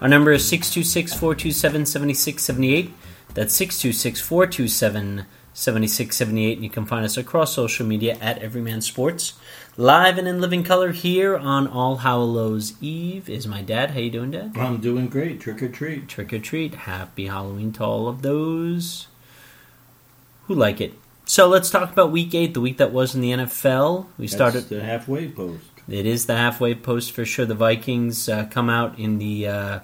Our number is 626 427 7678. That's 626 427 7678. And you can find us across social media at Everyman Sports. Live and in living color here on All Hallows Eve is my dad. How you doing, Dad? I'm doing great. Trick or treat. Trick or treat. Happy Halloween to all of those who like it. So let's talk about Week Eight, the week that was in the NFL. We That's started. the halfway post. It is the halfway post for sure. The Vikings uh, come out in the uh,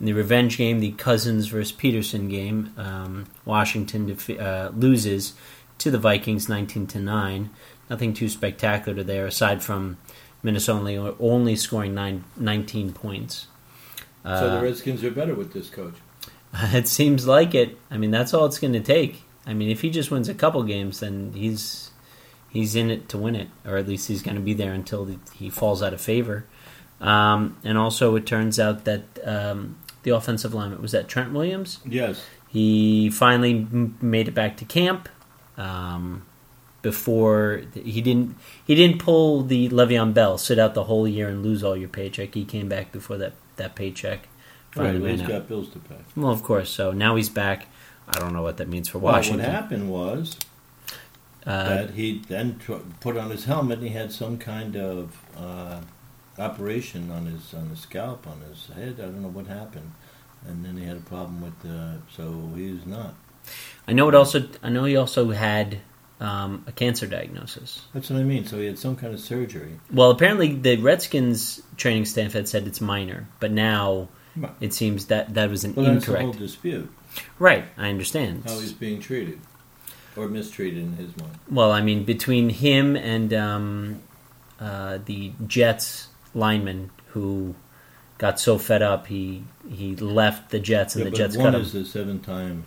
in the revenge game, the Cousins versus Peterson game. Um, Washington defe- uh, loses to the Vikings, nineteen to nine. Nothing too spectacular there, aside from Minnesota only, only scoring nine, 19 points. so Uh, the Redskins are better with this coach. it seems like it. I mean, that's all it's going to take. I mean, if he just wins a couple games, then he's he's in it to win it, or at least he's going to be there until he falls out of favor. Um, and also, it turns out that um, the offensive lineman was that Trent Williams. Yes. He finally m- made it back to camp. Um, before he didn't he didn't pull the Le'Veon Bell, sit out the whole year and lose all your paycheck. He came back before that that paycheck. Right, finally well, he's out. got bills to pay. Well, of course. So now he's back. I don't know what that means for Well, Washington. what happened was Uh, that he then tr- put on his helmet and he had some kind of uh, operation on his on his scalp, on his head. I don't know what happened. And then he had a problem with the. So he's not. I know it also. I know he also had um, a cancer diagnosis. That's what I mean. So he had some kind of surgery. Well, apparently the Redskins training staff had said it's minor, but now it seems that that was an Well, incorrect. whole dispute. Right, I understand. How he's being treated. Or mistreated in his mind. Well, I mean, between him and um, uh, the Jets lineman who got so fed up, he he left the Jets, and Yeah, the Jets one cut him. is a seven-time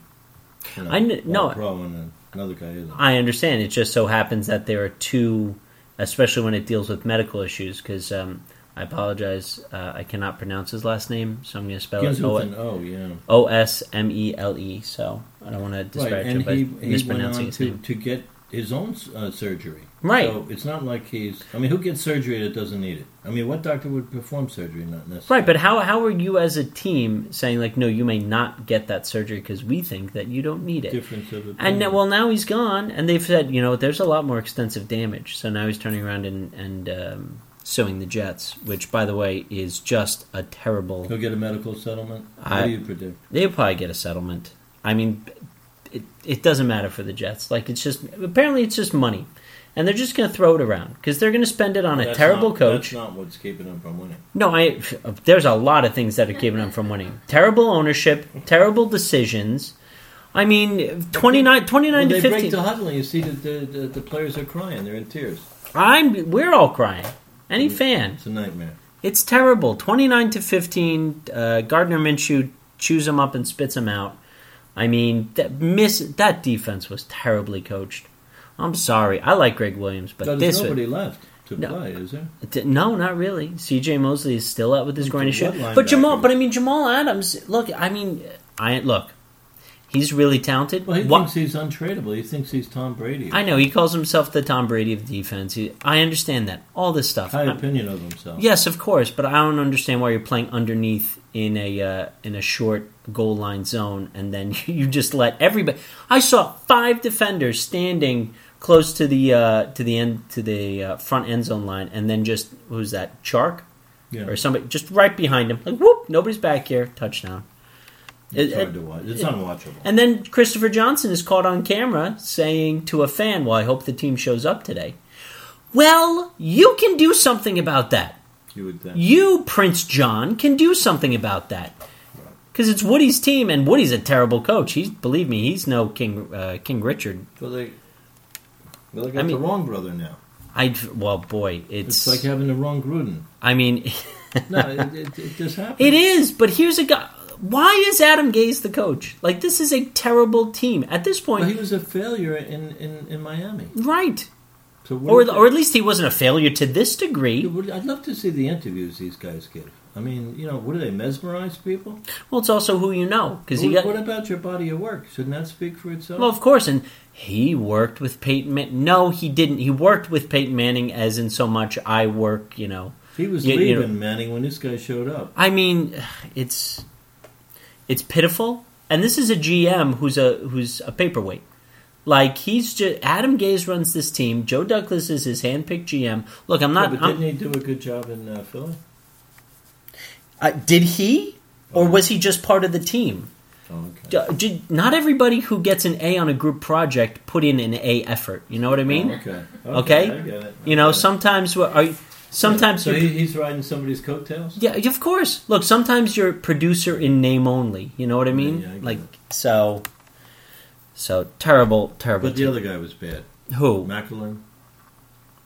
you know, I kn- no. And another guy isn't. I understand. It just so happens that there are two, especially when it deals with medical issues. Because um, I apologize, uh, I cannot pronounce his last name, so I'm going to spell it O- yeah. O S M E L E. So I don't want to Right, disparage and him by he, mispronouncing on his to, name. to get his own uh, surgery. Right. So it's not like he's. I mean, who gets surgery that doesn't need it? I mean, what doctor would perform surgery? Not necessarily. Right, but how how are you as a team saying like, no, you may not get that surgery because we think that you don't need it? difference of opinion. And now, well, now he's gone, and they've said, you know, there's a lot more extensive damage. So now he's turning around and and um, suing the Jets, which, by the way, is just a terrible. he'll get a medical settlement. I- what do you predict? They'll probably get a settlement. I mean, it it doesn't matter for the Jets. Like it's just apparently it's just money, and they're just going to throw it around because they're going to spend it on a terrible not- coach. That's not what's keeping him from winning. No, I there's a lot of things that are keeping them from winning. Terrible ownership, terrible decisions. I mean, 29, 29 When to they break the huddle and you see that the, the, the players are crying, they're in tears. I'm we're all crying. Any Mm. fan. It's a nightmare. It's terrible. 29 to 15 uh, Gardner Minshew chews them up and spits them out. I mean, that miss that defense was terribly coached. I'm sorry. I like Gregg Williams, but this there's was, nobody left to No. play, is there? No, not really. C.J. Mosley is still out with his groin issue. But Jamal, but I mean Jamal Adams. Look, I mean, I look. He's really talented. Well, he Wha- thinks he's untradeable. He thinks he's Tom Brady. I know he calls himself the Tom Brady of defense. He, I understand that. All this stuff. High I'm- opinion of himself. yes, of course, but I don't understand why you're playing underneath in a uh, in a short goal line zone, and then you just let everybody. I saw five defenders standing close to the uh, to the end to the uh, front end zone line, and then just who's that? Chark Yeah. or somebody just right behind him. Like whoop, nobody's back here. Touchdown. It's It- hard to watch. It's it- unwatchable. And then Christopher Johnson is caught on camera saying to a fan, "Well, I hope the team shows up today." Well, you can do something about that. you would think. You, Prince John, can do something about that. Because it's Woody's team, and Woody's a terrible coach. He's believe me, he's no King uh, King Richard. Well, they, well, they got I mean- the wrong brother now. I well, boy, It's, it's. like having the wrong Gruden. I mean, No, it, it, it just happens. it is. But here's a guy. Why is Adam Gase the coach? Like this is a terrible team at this point. Well, he was a failure in, in, in Miami. right. So Or, or at least he wasn't a failure to this degree. I'd love to see the interviews these guys give. I mean, you know, what do they mesmerize people? Well, it's also who you know because he What, got. what about your body of work? Shouldn't that speak for itself? Well, of course, and he worked with Peyton. Man- no, he didn't. He worked with Peyton Manning, as in so much I work. You know, he was you- you leaving know- Manning when this guy showed up. I mean, it's it's pitiful. And this is a GM who's a who's a paperweight. Like he's just Adam Gase runs this team. Joe Douglas is his handpicked GM. Look, I'm Yeah, not. but I'm- didn't he do a good job in uh, Philly? uh, did he, or was he just part of the team? Oh, okay. D- d- Not everybody who gets an A on a group project put in an A effort. You know what I mean? Oh, okay. Okay. I get it. I You know, sometimes what are you- sometimes So he, he's riding somebody's coattails. Yeah, of course. Look, sometimes you're producer in name only. You know what I mean? Yeah, I like it. so. So terrible, terrible. But the team. other guy was bad. Who? Macklin,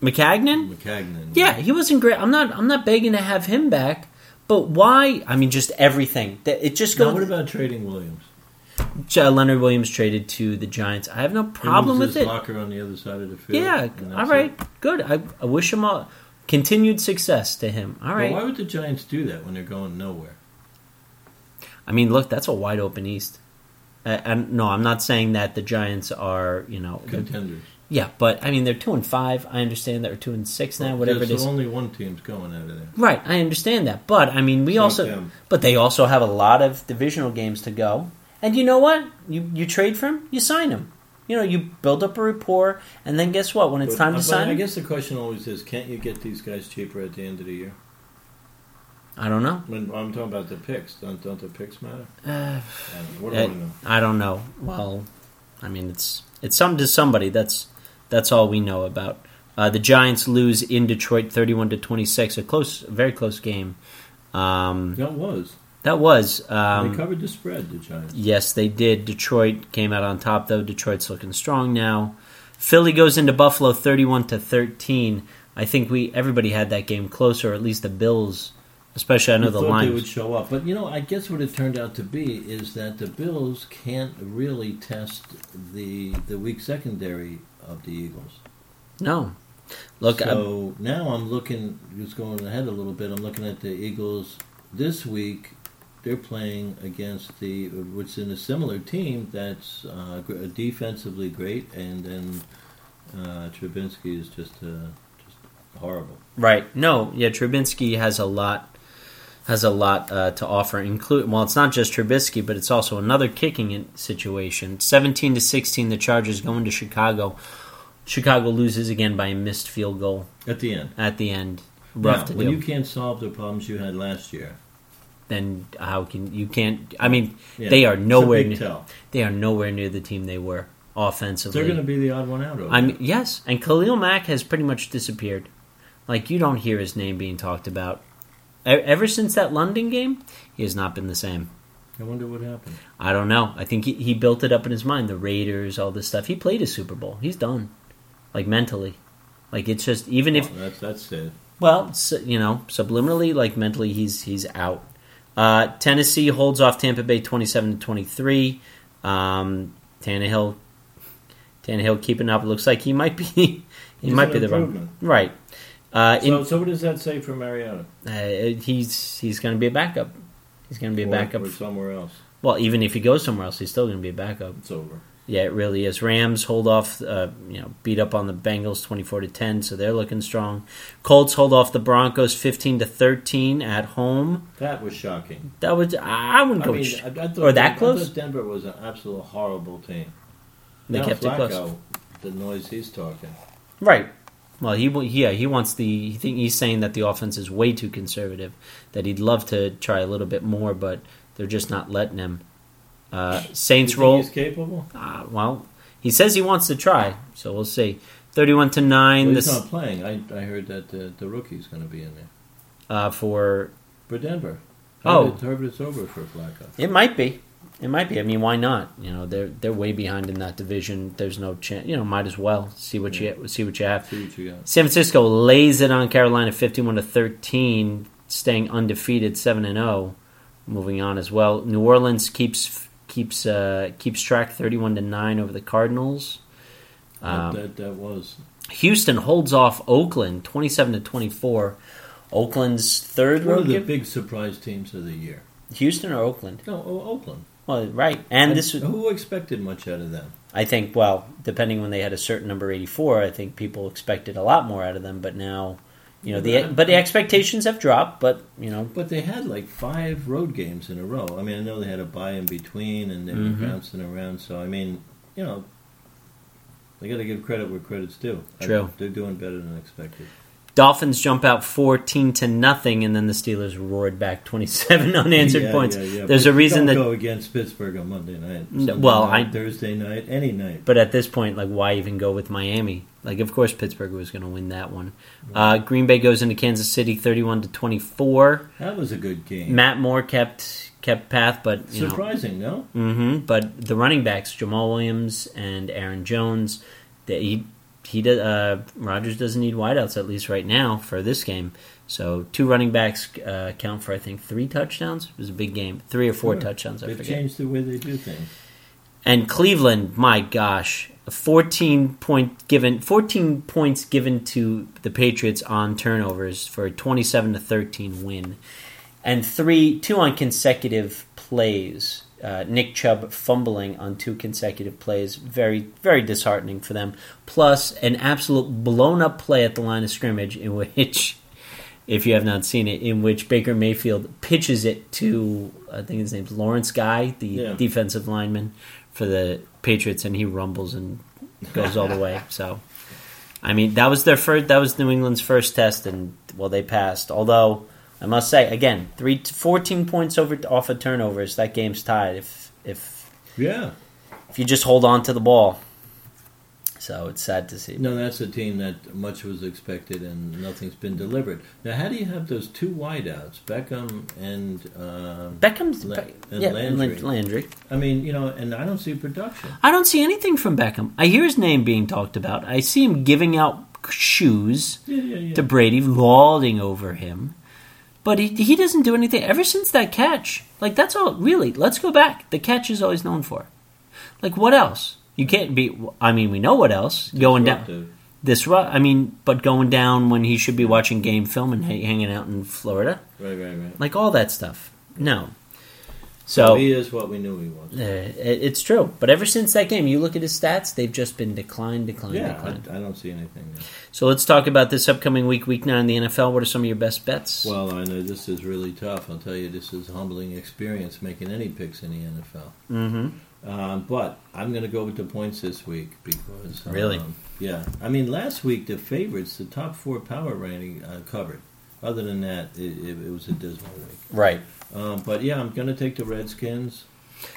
Maccagnan? Maccagnan. Yeah, he wasn't great. I'm not. I'm not begging to have him back. But why? I mean, just everything. That- It just Now, goes. what about trading Williams? Leonard Williams traded to the Giants. I have no problem with it. Locker on the other side of the field. Yeah. All right. it. Good. I, I wish him all continued success to him. All right. Right. why would the Giants do that when they're going nowhere? I mean, look, that's a wide open East. Uh, and no, I'm not saying that the Giants are, you know, Contenders. yeah, but I mean they're two and five. I understand that we're two and six now, whatever it There's is. only one team's going out of there. Right, I understand that, but I mean we Not also, but they also have a lot of divisional games to go. And you know what? You you trade for him, you sign him. You know, you build up a rapport, and then guess what? When it's But- time to but sign I guess the question always is, can't you get these guys cheaper at the end of the year? I don't know. When I'm talking about the picks, don't, don't the picks matter? Uh, I don't know. What do Uh, I know? I don't know. Well, I mean, it's it's something to somebody. That's that's all we know about. Uh, the Giants lose in Detroit, thirty-one to twenty-six. A close, very close game. Um, That was. That was. they Um, covered the spread, the Giants. yes, they did. Detroit came out on top, though. Detroit's looking strong now. Philly goes into Buffalo, thirty-one to thirteen. I think we everybody had that game closer, or at least the Bills. Especially, I know You the thought line. they would show up, but you know, I guess what it turned out to be is that the Bills can't really test the the weak secondary of the Eagles. No, look, so now I'm looking, just going ahead a little bit. I'm looking at the Eagles this week. They're playing against the, which in a similar team that's uh, defensively great, and then uh, Trubinsky is just uh, just horrible. Right. No. Yeah. Trubinsky has a lot has a lot uh, to offer. Include well, it's not just Trubisky, but it's also another kicking situation. Seventeen to sixteen, the Chargers going to Chicago. Chicago loses again by a missed field goal At the end, at the end. Rough now, when do. you can't solve the problems you had last year, then how can you can't? I mean, yeah, they are nowhere. Near, tell. they are nowhere near the team they were offensively. They're going to be the odd one out. I mean, yes, and Khalil Mack has pretty much disappeared. Like you don't hear his name being talked about. Ever since that London game, he has not been the same. I wonder what happened. I don't know. I think he, he built it up in his mind. The Raiders, all this stuff. He played a Super Bowl. He's done. Like mentally, like it's just even if Oh, that's that's sad. well, s you know, subliminally, like mentally, he's he's out. Uh, Tennessee holds off Tampa Bay twenty-seven to twenty-three. Um, Tannehill, Tannehill keeping up. It looks like he might be he He's might be the wrong right. Uh, in, So, so what does that say for Mariota? uh, he's he's going to be a backup. He's going to be a backup. or somewhere else. Well, even if he goes somewhere else, he's still going to be a backup. It's over. Yeah, it really is. Rams hold off, uh, you know, beat up on the Bengals twenty four to ten, so they're looking strong. Colts hold off the Broncos fifteen to thirteen at home. That was shocking. That was I wouldn't I go. mean, sh- I, I thought, or that close? Denver was an absolute horrible team. They now kept it close. The noise he's talking. Right. Well, he yeah he wants the. He think he's saying that the offense is way too conservative. That he'd love to try a little bit more, but they're just not letting him. Uh, Saints roll. He's capable. Uh, well, he says he wants to try, so we'll see. Thirty-one to nine. Well, this he's not playing. I, I heard that the, the rookie's going to be in there uh, for for Denver. Oh. Herbert, Herbert's over for Flacco. It might be. It might be. I mean, why not? You know, they're they're way behind in that division. There's no chance. You know, might as well see what you see what you have. See what you got. San Francisco lays it on Carolina, fifty-one to thirteen, staying undefeated, seven and zero. moving on as well. New Orleans keeps keeps uh, keeps track thirty-one to nine over the Cardinals. Um, that, that was Houston holds off Oakland twenty-seven to twenty-four. Oakland's third one of the game. big surprise teams of the year. Houston or Oakland? No, oh, Oakland. Well, right, and this was, who expected much out of them? I think, well, depending when they had a certain number eighty-four, I think people expected a lot more out of them. But now, you know, the but the expectations have dropped. But you know, But they had like five road games in a row. I mean, I know they had a bye in between and they were Mhm. bouncing around. So I mean, you know, they got to give credit where credit's due. I- True. they're doing better than expected. Dolphins jump out fourteen to nothing, and then the Steelers roared back twenty-seven unanswered Yeah, points. yeah, yeah. There's But a reason that go against Pittsburgh on Monday night. Sunday well, night, I- Thursday night, any night. But at this point, like, why even go with Miami? Like, of course, Pittsburgh was going to win that one. Uh, Green Bay goes into Kansas City, thirty-one to twenty-four. That was a good game. Matt Moore kept kept path, but you know, Surprising, no? hmm But the running backs, Jamaal Williams and Aaron Jones, that he he did. Uh, Rodgers doesn't need wideouts at least right now for this game. So two running backs uh, count for I think three touchdowns. It was a big game, three or four Sure. touchdowns. I They've forget. changed the way they do things. And Cleveland, my gosh, 14 point given 14 points given to the Patriots on turnovers for a 27 to 13 win. And three two on consecutive plays. Uh, Nick Chubb fumbling on two consecutive plays, very very disheartening for them. Plus an absolute blown up play at the line of scrimmage in which if you have not seen it, in which Baker Mayfield pitches it to I think his name's Lawrence Guy, the Yeah. defensive lineman for the Patriots, and he rumbles and goes all the way. So, I mean, that was their first. That was New England's first test, and well, they passed. Although I must say, again, three, 14 points over off of turnovers. That game's tied. If if Yeah. if you just hold on to the ball, so it's sad to see. No, that's a team that much was expected and nothing's been delivered. Now, how do you have those two wideouts, Beckham and uh, Beckham's La- and yeah, and Landry. Landry. I mean, you know, and I don't see production. I don't see anything from Beckham. I hear his name being talked about. I see him giving out shoes yeah, yeah. to Brady, lauding over him. But he, he doesn't do anything. Ever since that catch, like, that's all, really, let's go back. The catch is always known for. Like, what else? You can't be, I mean, we know what else. Going down. Disruptive. This, I mean, but going down when he should be watching game film and ha- hanging out in Florida. Right, right, right. Like, all that stuff. No. So So. he is what we knew he was. Uh, it- it's true, but ever since that game, you look at his stats; they've just been decline, decline, Yeah, decline. I, I don't see anything there. So let's talk about this upcoming week, week nine in the NFL. What are some of your best bets? Well, I know this is really tough. I'll tell you, this is a humbling experience making any picks in the NFL. mm-hmm. Um, but I'm going to go with the points this week because um, Really? yeah. I mean, last week the favorites, the top four power ranking uh, covered. Other than that, it, it, it was a dismal week. Right. Um, but yeah, I'm going to take the Redskins.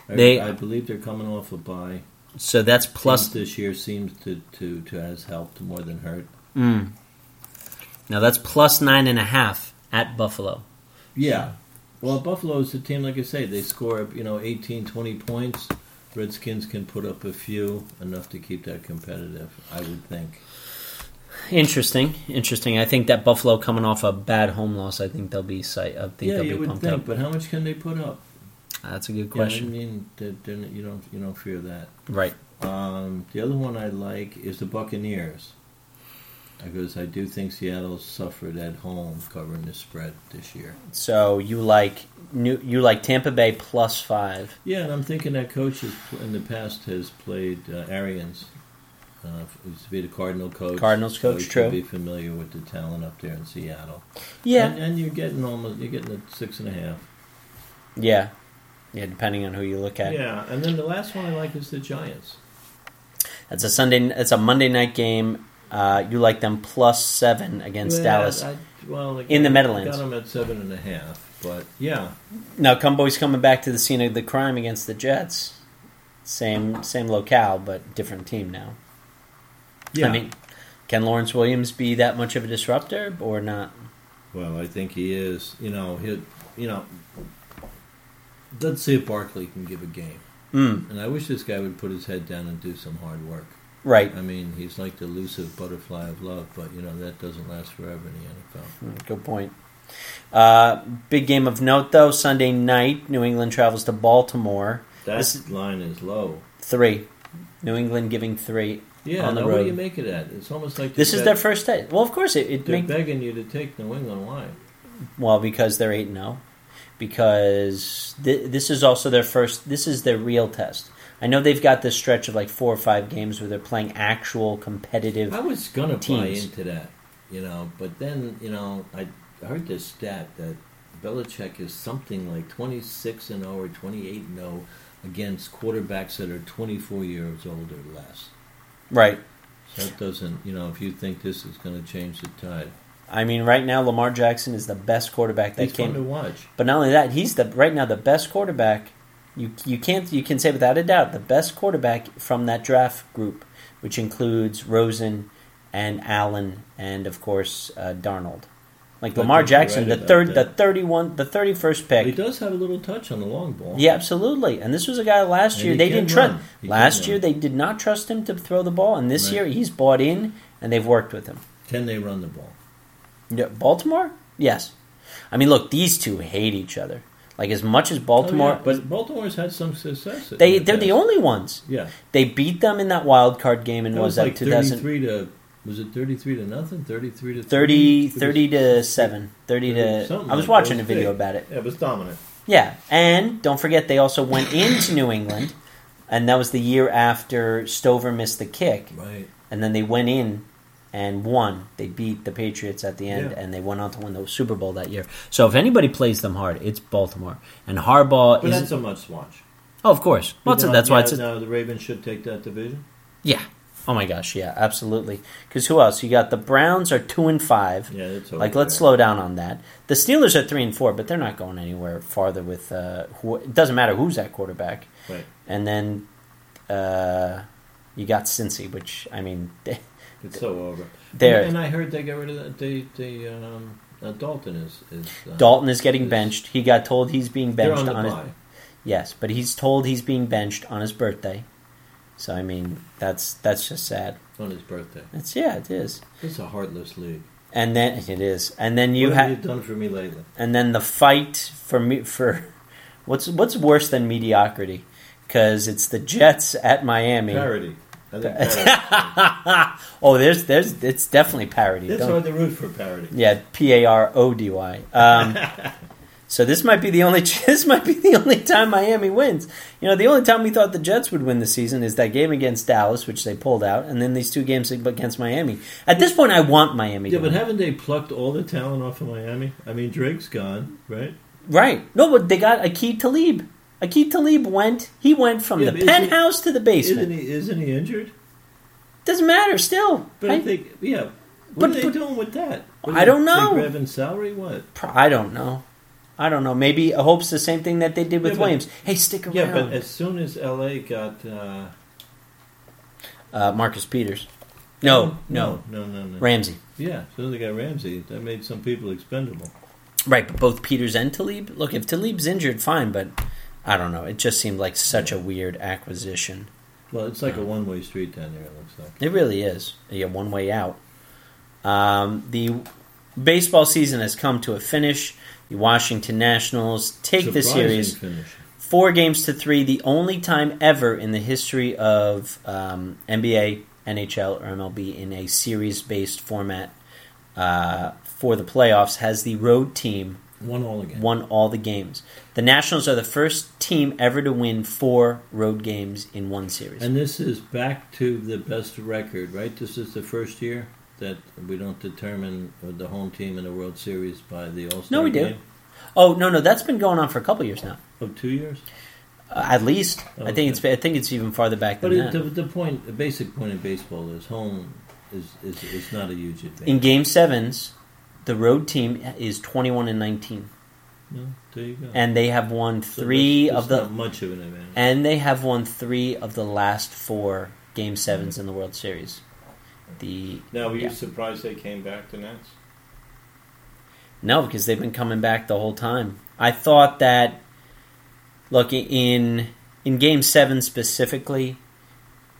I, They- I believe they're coming off a bye. So that's Plus, this year seems to, to, to has helped more than hurt. Mm. Now that's plus nine and a half at Buffalo. Yeah. Well, Buffalo's a team, like I say, they score, you know, 18, 20 points. Redskins can put up a few, enough to keep that competitive, I would think. Interesting, interesting. I think that Buffalo coming off a bad home loss, I think they'll be sight. I think yeah, they'll you be would pumped think, up. but how much can they put up? That's a good Yeah, question. I mean, you don't you don't fear that. Right. Um, the other one I like is the Buccaneers, because I do think Seattle suffered at home covering the spread this year. So you like new, you like Tampa Bay plus five. Yeah, and I'm thinking that coach has, in the past has played uh, Arians. Uh, used to be the Cardinal coach. Cardinals coach, he true. Be familiar with the talent up there in Seattle. Yeah. and, and you're getting almost you're getting a six and a half. Yeah. Yeah, depending on who you look at. Yeah, and then the last one I like is the Giants. It's a Sunday. It's a Monday night game. Uh, you like them plus seven against Well, Dallas. I, well, In the Meadowlands. got them at seven and a half, but yeah, Now, Cowboys coming back to the scene of the crime against the Jets. Same same locale, but different team now. yeah. I mean, can Lawrence Williams be that much of a disruptor or not? well, I think he is. You know, he, you know, let's see if Barkley can give a game. Mm, And I wish this guy would put his head down and do some hard work. Right. I mean, he's like the elusive butterfly of love, but you know that doesn't last forever in the NFL. Mm, Good point. Uh, big game of note though. Sunday night, New England travels to Baltimore. That This- line is low. Three. New England giving three Yeah, on the now what do you make of that? It's almost like This is their first day. Well, of course it, it They're makes begging you to take New England. Why? well because they're eight eight zero. Because th- this is also their first. This is their real test. I know they've got this stretch of like four or five games where they're playing actual competitive. I was gonna buy into that, you know, but then you know I heard this stat that Belichick is something like twenty six and zero or twenty eight and zero against quarterbacks that are twenty four years old or less. Right. So that doesn't, you know, if you think this is going to change the tide, I mean, right now Lamar Jackson is the best quarterback that he's came. fun to watch. But not only that, he's the right now the best quarterback. You you can't you can say without a doubt the best quarterback from that draft group, which includes Rosen and Allen and of course uh, Darnold. Like Lamar Jackson, right the third, the thirty-one, the thirty-first But he does have a little touch on the long ball. Yeah, absolutely. And this was a guy last And year they didn't trust. run. Last run. year they did not trust him to throw the ball, and this Right. year he's bought in and they've worked with him. Can they run the ball? Yeah, Baltimore? Yes. I mean, look, these two hate each other. Like as much as Baltimore, Oh, yeah, but Baltimore's had some success. they the they're the only ones. Yeah, They beat them in that wild card game and that was, was that like 2000, thirty-three to was it thirty-three to nothing? Thirty-three to 30, 30? 30 to 7. 30 to. Something I was like watching a video Big. about it. Yeah, it was dominant. Yeah. And don't forget, they also went into New England, and that was the year after Stover missed the kick. Right. And then they went in and won. They beat the Patriots at the end, Yeah. and they went on to win the Super Bowl that year. So if anybody plays them hard, it's Baltimore. And Harbaugh But is. that's a must watch. oh, of course. Well, that's why it's. A, now the Ravens should take that division. yeah. Oh my gosh, yeah, absolutely. Because who else? You got the Browns are two and five. Yeah, that's Like, let's there. slow down on that. The Steelers are three and four, but they're not going anywhere farther with. Uh, who, it doesn't matter who's at quarterback. Right. And then uh, you got Cincy, which I mean, It's so over. There. And, and I heard they got rid of that. They, they, um, uh, Dalton is. is uh, Dalton is getting is- benched. He got told he's being benched on on his yes, but he's told he's being benched on his birthday. So I mean, that's that's just sad. on his birthday. It's yeah, it is. It's a heartless league. And then it is, and then you what have you done for me lately? and then the fight for me for what's what's worse than mediocrity because it's the Jets at Miami. Parody. I think parody. oh, there's there's it's definitely parody. Don't- hard to root for parody. yeah, P A R O D Y. Um, so this might be the only this might be the only time Miami wins. You know, the only time we thought the Jets would win the season is that game against Dallas, which they pulled out, and then these two games against Miami. At this point, I want Miami. Yeah, but win. haven't they plucked all the talent off of Miami? I mean, Drake's gone, right? Right. No, but they got Aqib Talib. Aqib Talib went. He went from Yeah, the isn't he- penthouse to the basement. Isn't he? Isn't he injured? Doesn't matter. Still, But I, I, think, yeah. What But- are they but- doing with that? What I don't it, know. They grabbing salary? What? I don't know. I don't know. Maybe Hope's the same thing that they did with Yeah, but- Williams. Hey, stick around. Yeah, but as soon as LA got uh, uh, Marcus Peters. No, no, no, no, no, no. Ramsey. Yeah, as soon as they got Ramsey, that made some people expendable. Right, but both Peters and Talib. Look, if Talib's injured, fine, but I don't know. It just seemed like such a weird acquisition. Well, it's like a one-way street down there. It looks like. It really is. Yeah, one way out. Um, the baseball season has come to a finish. The Washington Nationals take the series finish. four games to three, the only time ever in the history of um, NBA, NHL, or MLB in a series based format uh, for the playoffs has the road team One all again. won all the games. The Nationals are the first team ever to win four road games in one series. And this is back to the best record, right? This is the first year that we don't determine the home team in the World Series by the All Star No, we do. game. oh no, no, that's been going on for a couple years now. Of two years. Uh, at least, I think it's I think it's even farther back than But it, that. the, the point, the basic point in baseball is home is is, is not a huge advantage. in Game Sevens, the road team is twenty one and nineteen. no, there you go. and they have won three that's- of the not much of an advantage. and they have won three of the last four game sevens in the World Series. The Now, were you Yeah. surprised they came back to Nets? no, because they've been coming back the whole time. I thought that look in in game seven specifically,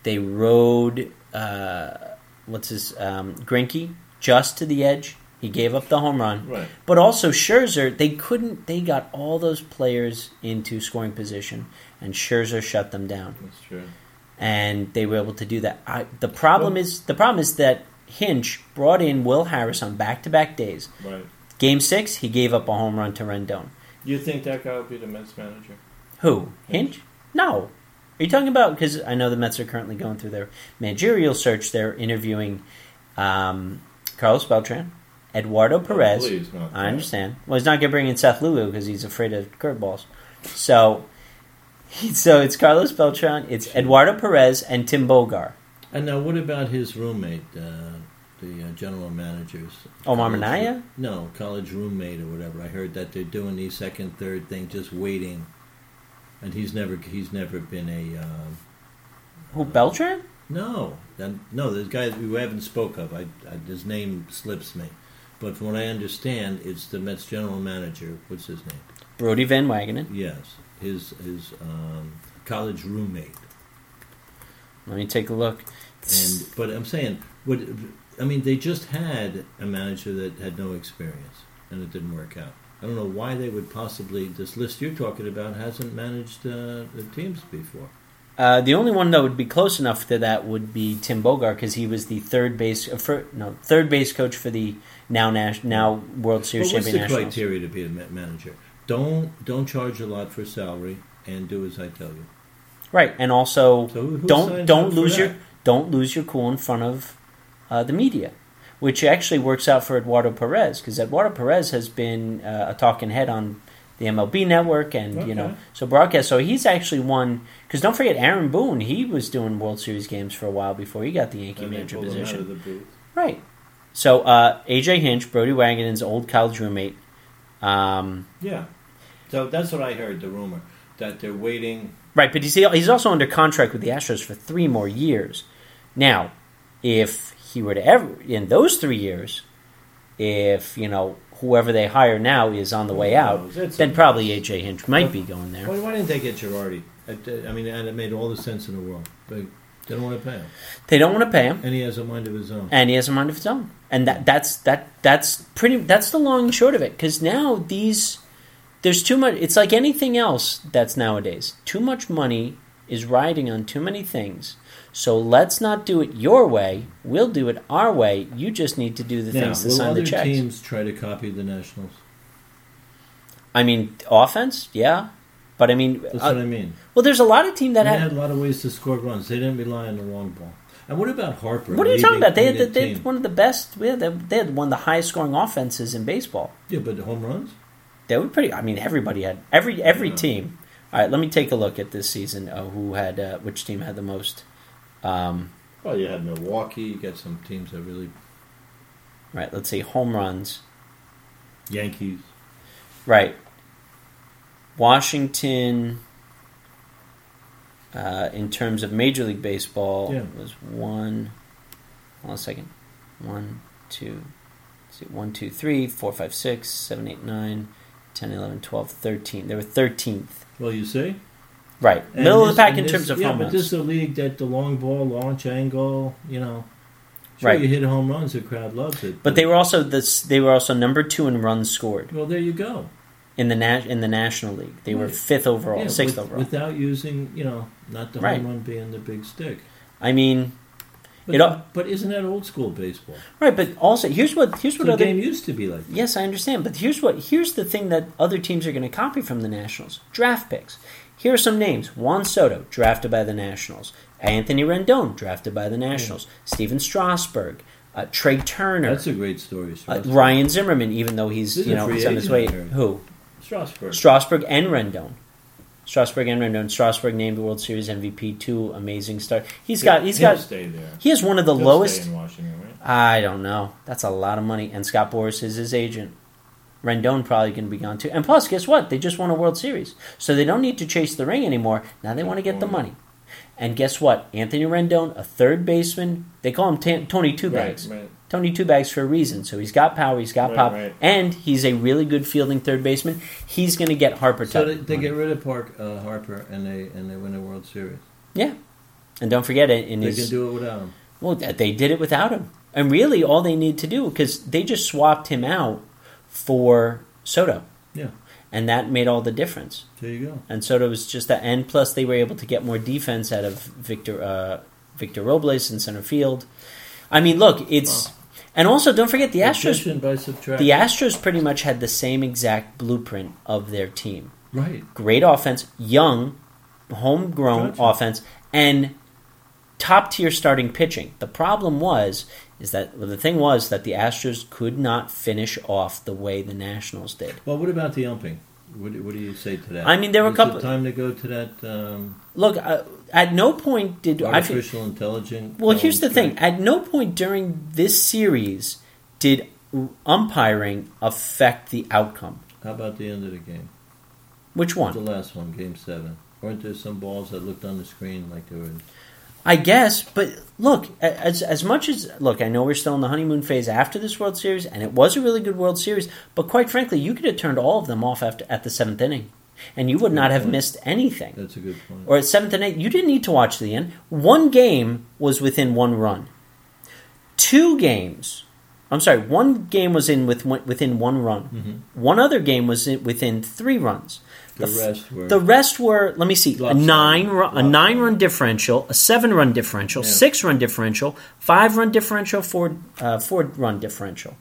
they rode uh, what's his um, Greinke just to the edge He gave up the home run. Right. But also Scherzer, they couldn't. They got all those players into scoring position, and Scherzer shut them down. That's true. and they were able to do that. I, the problem Well- is the problem is that Hinch brought in Will Harris on back to back days. Right. Game six, he gave up a home run to Rendon. You think that guy would be the Mets manager? Who Hinch? No. Are you talking about? Because I know the Mets are currently going through their managerial search. They're interviewing um, Carlos Beltran, Eduardo Perez. Oh, please, I understand. Well, he's not going to bring in Seth Lugo because he's afraid of curveballs. So, so it's Carlos Beltran, it's Eduardo Perez, and Tim Bogar. And now, what about his roommate, uh, the uh, general manager's? Omar college- Minaya? No, college roommate or whatever. I heard that they're doing the second, third thing, just waiting. And he's never, he's never been a. Uh, Who Beltran? no, then, no. There's guys we haven't spoke of. I, I, his name slips me, but from what I understand, it's the Mets general manager. What's his name? Brodie Van Wagenen. Yes, his his um, college roommate. Let me take a look. And but I'm saying, what I mean, they just had a manager that had no experience, and it didn't work out. I don't know why they would possibly. This list you're talking about hasn't managed uh, the teams before. Uh, the only one that would be close enough to that would be Tim Bogar because he was the third base uh, for, no third base coach for the now Nash, now World But Series what's champion the Nationals. criteria to be a manager? Don't don't charge a lot for salary and do as I tell you. Right, and also So who don't don't lose your don't lose your cool in front of uh, the media, which actually works out for Eduardo Perez because Eduardo Perez has been uh, a talking head on the MLB network and you know so broadcast. So he's actually won because don't forget Aaron Boone. He was doing World Series games for a while before he got the Yankee manager position. Right. So uh, AJ Hinch, Brodie Wagenen's old college roommate. Um, Yeah. So that's what I heard. The rumor that they're waiting. right, but he's he's also under contract with the Astros for three more years. Now, if he were to ever in those three years, if you know whoever they hire now is on the way out, then a- probably AJ Hinch might be going there. Why, why didn't they get Girardi? I, I mean, and it made all the sense in the world. But they don't want to pay him, They don't want to pay him. and he has a mind of his own. and he has a mind of his own. And that that's that that's pretty that's the long and short of it. Because now these there's too much. It's like anything else that's nowadays. Too much money is riding on too many things. So let's not do it your way. We'll do it our way. You just need to do the now, things to will sign other the checks. teams try to copy the Nationals? I mean, offense, yeah, but I mean, That's uh, what I mean. well, there's a lot of team that they have. had a lot of ways to score runs. They didn't rely on the long ball. And what about Harper? What are you talking about? They had, the, they had one of the best. They had, they had one of the highest scoring offenses in baseball. Yeah, but home runs. They were pretty. I mean, everybody had every every Yeah. team. All right, let me take a look at this season. Uh, who had uh, which team had the most? Um, Well, you had Milwaukee. You got some teams that really right, let's see, home runs. Yankees. Right, Washington. Uh, in terms of Major League Baseball, Yeah. was one. Hold on a second. One, two, see, one, two, three, four, five, six, seven, eight, nine, 10, 11, 12, 13. They were 13th. Well, you see, Right. And Middle of the pack in this- terms of yeah, home but runs. this is a league that the long ball, launch angle, you know. Sure, Right. you hit home runs, the crowd loves it. But they were also this. They were also number two in runs scored well, there you go. in the na- in the National League. They were fifth overall, Yeah, sixth with- overall. without using, you know, not the Right. home run being the big stick. I mean, But, It but isn't that old school baseball? right? But also, here's what here's what the other. game used to be like that. Yes, I understand. But here's what here's the thing that other teams are going to copy from the Nationals: draft picks. Here are some names: Juan Soto, drafted by the Nationals; Anthony Rendon, drafted by the Nationals; Stephen Strasburg, uh, Trea Turner, That's a great story. uh, Ryan Zimmerman. Even though he's you know he's on his way. Who? Strasburg. Strasburg and Rendon. Strasburg and Rendon. Strasburg named the World Series MVP. Two amazing stars. He's got. He's He'll got. stay there. He has one of the He'll lowest. Stay in Washington, right? I don't know. That's a lot of money. And Scott Boras is his agent. Rendon probably going to be gone too. And plus, guess what? They just won a World Series, so they don't need to chase the ring anymore. Now they want to get the money. And guess what? Anthony Rendon, a third baseman. They call him Ta- Tony Two Bags. Right, right. Tony Two Bags for a reason. So he's got power, he's got Right, pop, right. and he's a really good fielding third baseman. He's going to get Harper. So they, they get rid of Park uh, Harper and they and they win a World Series. yeah. And don't forget it in They his can do it without him. Well, they did it without him. And really, all they need to do because they just swapped him out for Soto, Yeah, and that made all the difference. there you go. And Soto was just that. And plus, they were able to get more defense out of Victor uh, Victor Robles in center field. I mean, look, it's and also don't forget the Astros. Addition. The Astros pretty much had the same exact blueprint of their team. right. Great offense, young, homegrown Gotcha. offense, and top tier starting pitching. The problem was is that well, the thing was that the Astros could not finish off the way the Nationals did. Well, what about the umping? What, do- what do you say to that? I mean, there were a couple- time to go to that um, Look, uh, at no point did I artificial intelligence. Well, here's the thing. At no point during this series did umpiring affect the outcome. How about the end of the game? Which one? The last one, Game Seven. Weren't there some balls that looked on the screen like they were? I guess, but look, as as much as look, I know we're still in the honeymoon phase after this World Series, and it was a really good World Series. But quite frankly, you could have turned all of them off after at the seventh inning, and you would not have point. missed anything. That's a good point. Or at seventh and eighth, you didn't need to watch the end. One game was within one run. Two games, I'm sorry, one game was in with within one run. Mhm. One other game was in, within three runs. The f- rest were The rest were, let me see, a nine run, a nine run differential, a seven run differential, Yeah. six run differential, five run differential, four uh, four run differential.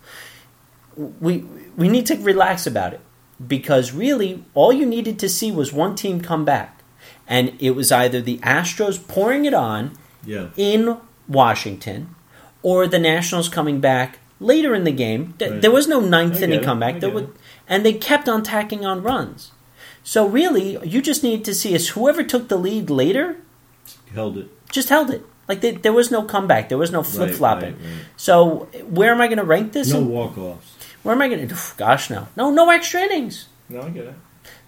We we need to relax about it because really all you needed to see was one team come back, and it was either the Astros pouring it on yeah. in Washington or the Nationals coming back later in the game. Th- Right. There was no ninth inning it. comeback. There was, and they kept on tacking on runs. So really, you just need to see is whoever took the lead later Held it. just held it. Like they, there was no comeback. There was no flip flopping. Right, right, So where am I going to rank this? No walk offs. Where am I going to? Gosh, no, no, no extra innings. No, I get it.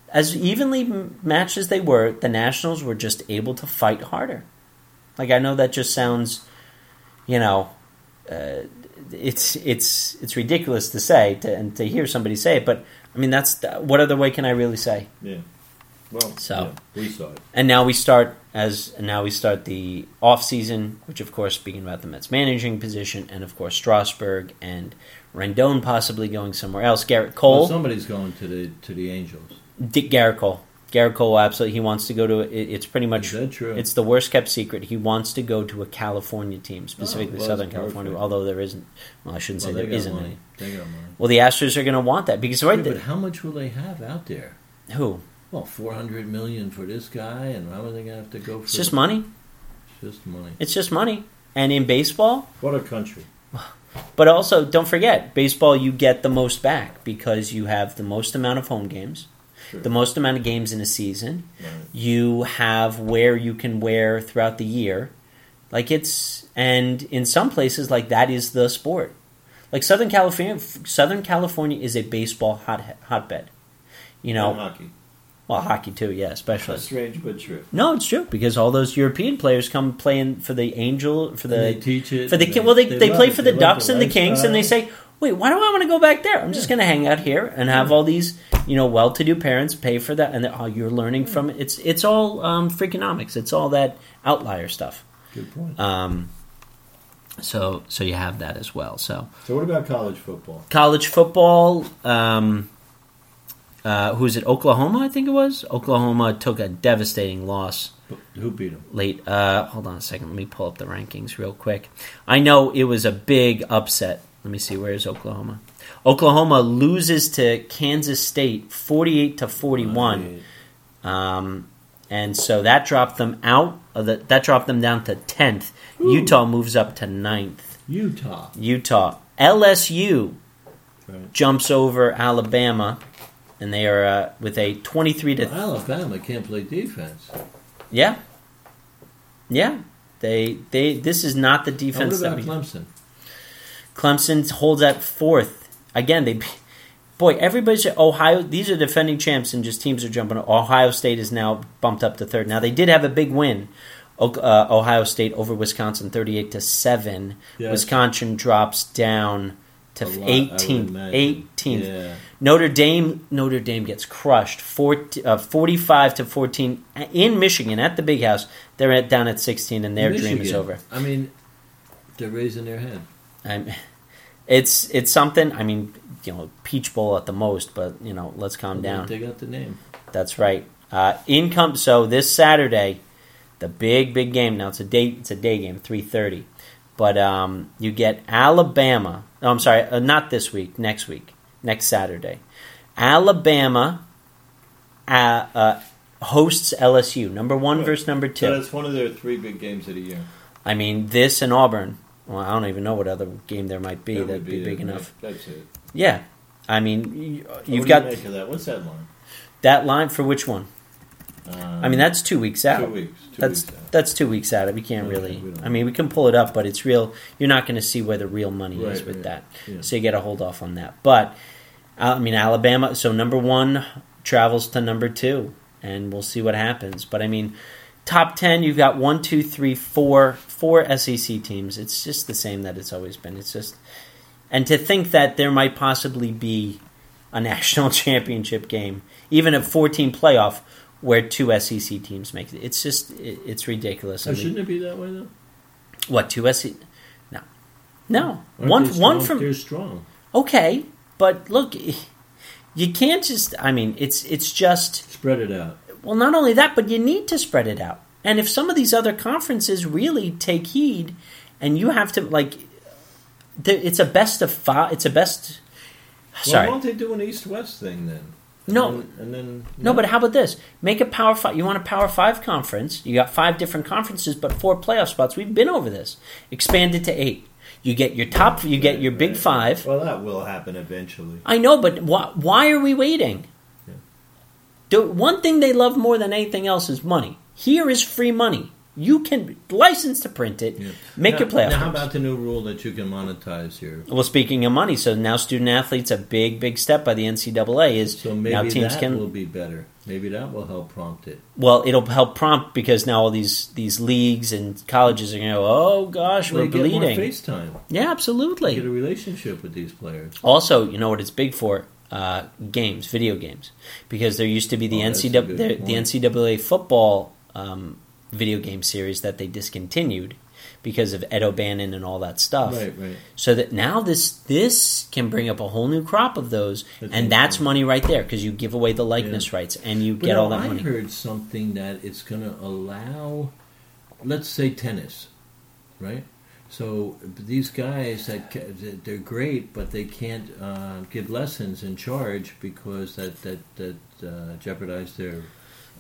As evenly matched as they were, the Nationals were just able to fight harder. Like I know that just sounds, you know, uh, it's it's it's ridiculous to say to, and to hear somebody say it, but I mean that's what other way can I really say? Yeah. Well, So- yeah, we saw it. And now we start as and now we start the off season, which of course speaking about the Mets managing position, and of course Strasburg and Rendon possibly going somewhere else. Gerrit Cole, Well, somebody's going to the to the Angels. Dick Gerrit Cole, Gerrit Cole absolutely he wants to go to. It, it's pretty much true? it's the worst kept secret. He wants to go to a California team, oh, specifically Oh, well, Southern that's California. Although there isn't, well, I shouldn't well, say there isn't money. any. They got money. Well, the Astros are going to want that because right Yeah, but how much will they have out there? who? Well, four hundred million for this guy, and how are they going to have to go for? It's just money. It's just money. It's just money. And in baseball, What a country! But also, don't forget, baseball, you get the most back because you have the most amount of home games, Sure. the most amount of games in a season. Right. You have where you can wear throughout the year. Like it's, and in some places, like that is the sport. Like Southern California, Southern California is a baseball hot hotbed. You know, And hockey. well, hockey too, yeah, especially. That's strange but true. No, it's true because all those European players come playing for the Angel for the And they teach it for the Ki- well they, they, love play it. for the They Ducks and the Kings and they say, "Wait, why do I want to go back there? I'm just going to hang out here and have all these, you know, well-to-do parents pay for that and oh, you're learning from it. It's it's all um, freakonomics. It's all that outlier stuff. Good point. Um, so so you have that as well. So so, what about college football? college football. Um, uh, who's it? Oklahoma, I think it was. Oklahoma took a devastating loss Who beat them? late. Uh, hold on a second. Let me pull up the rankings real quick. I know it was a big upset. Let me see. Where's Oklahoma? Oklahoma loses to Kansas State, forty-eight to forty-one, um, and so that dropped them out. Of the, that dropped them down to tenth. Utah moves up to 9th. Utah. Utah, LSU Right. jumps over Alabama, and they are uh, with a twenty-three to Well, Alabama can't play defense. Yeah. Yeah. They they this is not the defense. Now, what that about we Clemson? Clemson holds at fourth. Again, they boy, everybody's Ohio these are defending champs and just teams are jumping Ohio State is now bumped up to third. Now they did have a big win. Uh, Ohio State over Wisconsin 38 to 7. Yes. Wisconsin drops down to A lot, I would 18th. 18th. Yeah. Notre Dame Notre Dame gets crushed 40, uh, 45 to 14 in Michigan at the Big House. They're at, down at 16 and their dream is over. I mean, they're raising their head. I'm, it's it's something. I mean, you know, Peach Bowl at the most, but you know, let's calm down. They got the name. That's right. Uh, income. So this Saturday, the big big game. Now it's a day. It's a day game, three thirty. But um, you get Alabama. Oh, I'm sorry, uh, not this week. Next week, next Saturday, Alabama uh, uh, hosts LSU. Number one Right. versus number two. So that's one of their three big games of the year. I mean, this and Auburn. Well, I don't even know what other game there might be That that'd would be, big enough. right? That's it. Yeah, I mean, you, you've do got you make of that. What's that line? that line for which one? Um, I mean, that's two weeks out. two weeks. Two that's weeks out. that's two weeks out. We can't really. we I mean, we can pull it up, but it's real. You're not going to see where the real money is with right. that. Yeah. So you got to hold off on that. But uh, I mean, Alabama. So number one travels to number two, and we'll see what happens. But I mean, top ten. You've got one, two, three, four, four SEC teams. It's just the same that it's always been. It's just, and to think that there might possibly be a national championship game, even a 14 playoff, where two SEC teams make it. It's just, it, it's ridiculous. Oh, I Oh, shouldn't it be that way though? what two SEC? No, no. Aren't one, strong? one from They're strong. okay, but look, you can't just. I mean, it's it's just Spread it out. Well, not only that, but you need to spread it out. And if some of these other conferences really take heed, and you have to like, it's a best of five. It's a best. Sorry, Well, why don't they do an East-West thing then? And No. then, and then No, but how about this? Make a power five. You want a power five conference? You got five different conferences, but four playoff spots. We've been over this. Expand it to eight. You get your top. You get your big five. Well, that will happen eventually. I know, but why, why are we waiting? Do, one thing they love more than anything else is money. Here is free money. You can license to print it. Yeah. Make now, your playoff. Now, how about the new rule that you can monetize your? well, speaking of money, so now student athletes a big, big step by the NCAA is So maybe now teams that can will be better. Maybe that will help prompt it. Well, it'll help prompt because now all these these leagues and colleges are going to go, oh gosh, Well, we're you get more bleeding. FaceTime. Yeah, absolutely. Get a relationship with these players. Also, you know what it's big for? Uh, games, video games, because there used to be the Oh, NCAA the, the. NCAA football um, video game series that they discontinued because of Ed O'Bannon and all that stuff. Right, right. So that now this this can bring up a whole new crop of those, That's and that's money right there because you give away the likeness rights and you But get no, all that I money. heard something that it's going to allow, let's say tennis, right? So these guys that they're great, but they can't uh, give lessons and charge because that that that uh, jeopardize their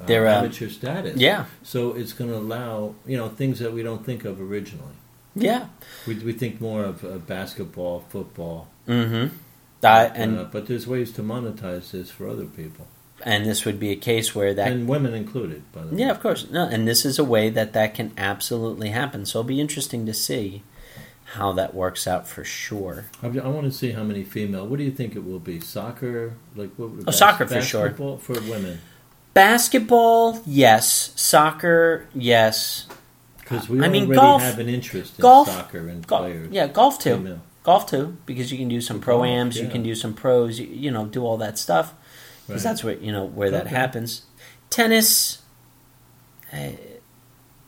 uh, Their, uh, amateur status. Yeah, So it's going to allow you know things that we don't think of originally. yeah. We we think more of uh, basketball, football, Mm-hmm. Uh, and uh, but there's ways to monetize this for other people, and this would be a case where that and women included. By the way. yeah of course no and this is a way that that can absolutely happen so it'll be interesting to see how that works out for sure I, want to see how many female. What do you think it will be? Soccer, like what? Oh, soccer for sure. For women, basketball yes soccer yes because we I mean, already golf- have an interest in golf- soccer and Gol- players. yeah golf too female. golf too because you can do some Golf, pro ams you can do some pros you, you know do all that stuff because Right. that's where you know where that Okay. happens tennis eh,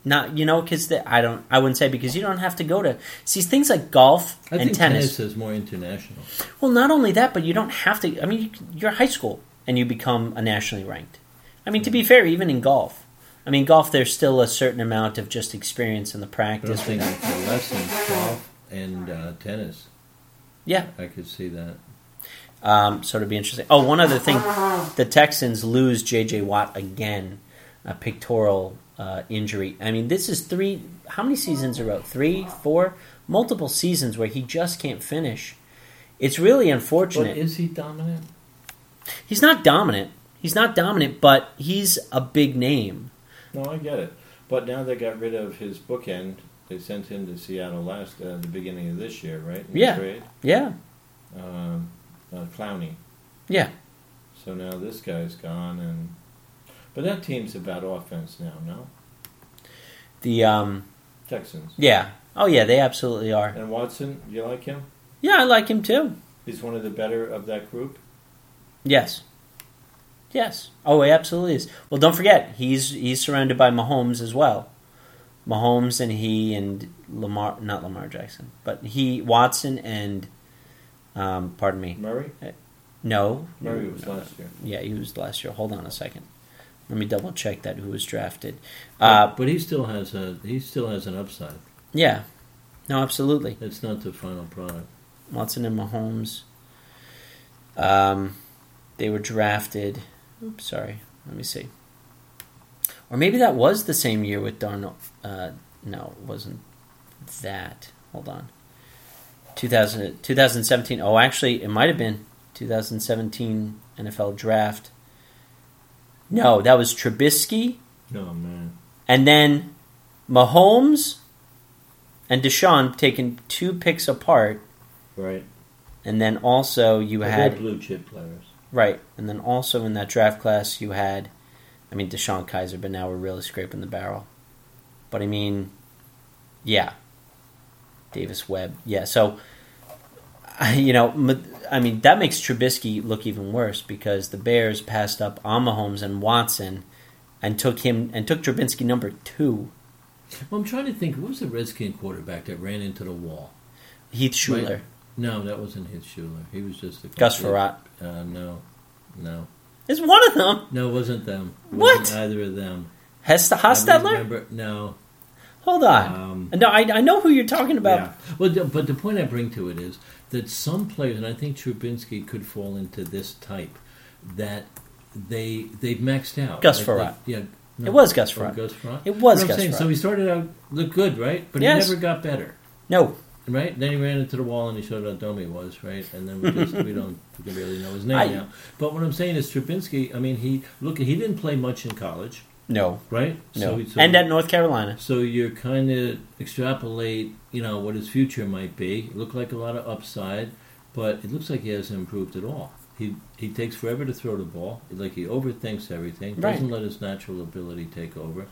not you know because i don't i wouldn't say because you don't have to go to see things like golf I and think tennis tennis is more international. Well, not only that, but you don't have to. I mean, you, you're high school and you become a nationally ranked. I mean, to be fair, even in golf, I mean, golf there's still a certain amount of just experience in the But I'm practice. thinking for lessons, golf and uh, tennis. Yeah, I could see that. Um, so it'd be interesting. Oh, one other thing: the Texans lose J.J. Watt again, a pectoral uh, injury. I mean, this is three. How many seasons are out? Three, four, multiple seasons where he just can't finish. It's really But unfortunate. is he dominant? He's not dominant. He's not dominant, but he's a big name. No, I get it. But now they got rid of his bookend. They sent him to Seattle last uh, the beginning of this year, right? In Yeah. Yeah, Um, uh, Clowney. yeah. So now this guy's gone, and but that team's about offense now. No, The um, Texans yeah. Oh yeah, they absolutely are. and Watson. Do you like him? Yeah, I like him too. He's one of the better of that group. Yes. Yes. Oh, he absolutely is. Well, don't forget, he's he's surrounded by Mahomes as well. Mahomes and he and Lamar, not Lamar Jackson, but he Watson and, um, pardon me, Murray? no, Murray was no, last year. Yeah, he was last year. Hold on a second. Let me double check that who was drafted. But, Uh, but he still has a he still has an upside. yeah, no, absolutely. It's not the final product. Watson and Mahomes. Um, they were drafted. Oops, sorry. Let me see. Or maybe that was the same year with Darnold. Uh, no, it wasn't that. Hold on. 2000, 2017. Oh, actually, it might have been 2017 NFL draft. No, that was Trubisky, Oh man. and then Mahomes and Deshaun taken two picks apart, Right. and then also you They're had blue chip players. Right, and then also in that draft class you had, I mean, DeShone Kizer, but now we're really scraping the barrel. But I mean, yeah, Davis Webb, yeah. So, you know, I mean, that makes Trubisky look even worse because the Bears passed up on Mahomes and Watson, and took him and took Trubisky number two, Well, I'm trying to think. Who was the Redskin quarterback that ran into the wall? Heath Shuler, Right. No, that wasn't his Shuler. He was just the Gus Frerotte. Uh, no, no, is one of them. no. It wasn't them. It What? Wasn't either of them. Hesta I Hostetler. remember. No. Hold on. Um, no, I, I know who you're talking about. Yeah. Well, the, but the point I bring to it is that some players, and I think Trubinsky could fall into this type, that they they've maxed out. Gus Like Frerotte. they- yeah. It was Gus Oh, Frerotte. Gus Frerotte. It was Gus Frerotte. So he started out looked good, right? But Yes. he never got better. No, Right? Then he ran into the wall and he showed how dumb he was, right? And then we just we don't we barely know his name I- now. But what I'm saying is Trubinsky, I mean he look he didn't play much in college, no, right? no, he- and at North Carolina. so you're kind of extrapolate, you know, what his future might be. It looked like a lot of upside, but it looks like he hasn't improved at all. He he takes forever to throw the ball. Like he overthinks everything. Right. Doesn't let his natural ability take over,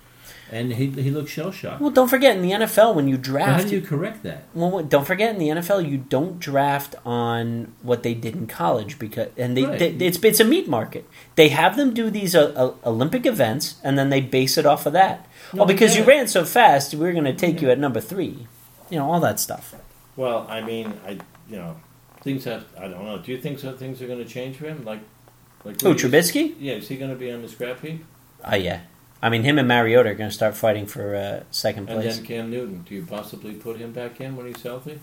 and he he looks shell shocked. Well, don't forget in the NFL when you draft How draft, do you correct that? well, don't forget in the NFL you don't draft on what they did in college because and they, Right. they it's it's a meat market. They have them do these uh, uh, Olympic events and then they base it off of that. No, oh, because you ran so fast, we're going to take you at number three. You know all that stuff. Well, I mean, I you know, things have. I don't know. Do you think so? Things are going to change for him? Like, like Who what is- Trubisky? Yeah, is he going to be on the scrap heap? Oh yeah, I mean him and Mariota are going to start fighting for uh, second And place. then Cam Newton. Do you possibly put him back in when he's healthy?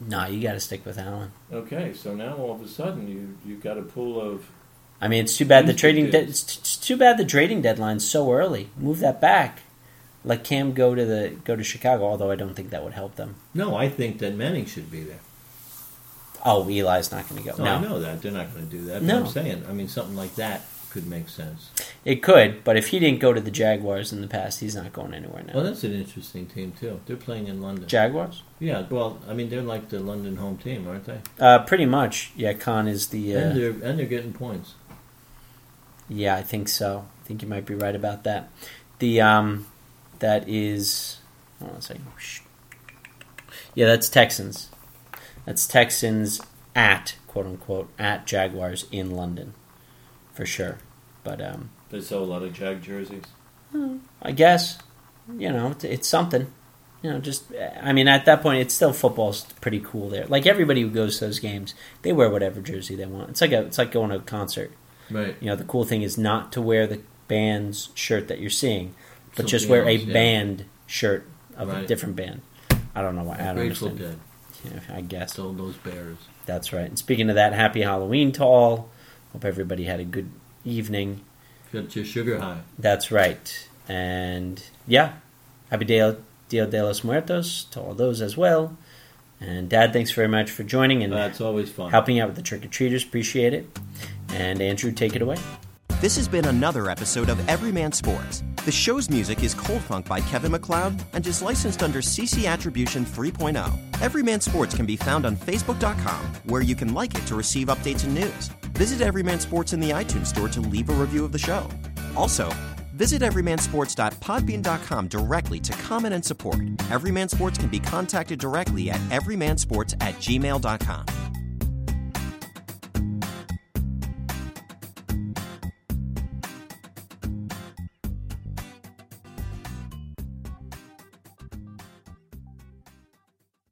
No, you got to stick with Allen. Okay, so now all of a sudden you you've got a pool of I mean, it's too bad the trading. De- it's, it's too bad the trading deadline's so early. Move that back. Let Cam go to the go to Chicago. Although I don't think that would help them. No, I think that Manning should be there. Oh, Eli's not going to go. No, No, I know that they're not going to do that. But No. I'm saying, I mean, something like that could make sense. it could, but if he didn't go to the Jaguars in the past, he's not going anywhere now. Well, that's an interesting team too. They're playing in London. Jaguars? Yeah, well, I mean, they're like the London home team, aren't they? Uh, pretty much. Yeah, Khan is the. And Uh, they're and they're getting points. yeah, I think so. I think you might be right about that. The um, that is. Hold on a second. Yeah, that's Texans. That's Texans at quote unquote at Jaguars in London, for sure. But um, they sell a lot of Jag jerseys. I guess you know it's, it's something. You know, just I mean, at that point, it's still football's pretty cool there. Like everybody who goes to those games, they wear whatever jersey they want. It's like a it's like going to a concert. Right. You know, the cool thing is not to wear the band's shirt that you're seeing, but just Something wear a yeah. band shirt of a Right. different band. I don't know why. I don't Grateful understand. Dead. Yeah, I guess Sold those bears. that's right. And speaking of that, happy Halloween to all. Hope everybody had a good evening. Got your sugar high. That's right. And yeah, happy Dia, Dia de los Muertos to all those as well. And Dad, thanks very much for joining and That's always fun. helping out with the trick or treaters. Appreciate it. And Andrew, take it away. This has been another episode of Everyman Sports. The show's music is Cold Funk by Kevin MacLeod and is licensed under CC Attribution 3.0. Everyman Sports can be found on Facebook.com, where you can like it to receive updates and news. Visit Everyman Sports in the iTunes Store to leave a review of the show. Also, visit everymansports.podbean.com directly to comment and support. Everyman Sports can be contacted directly at everymansports at gmail.com.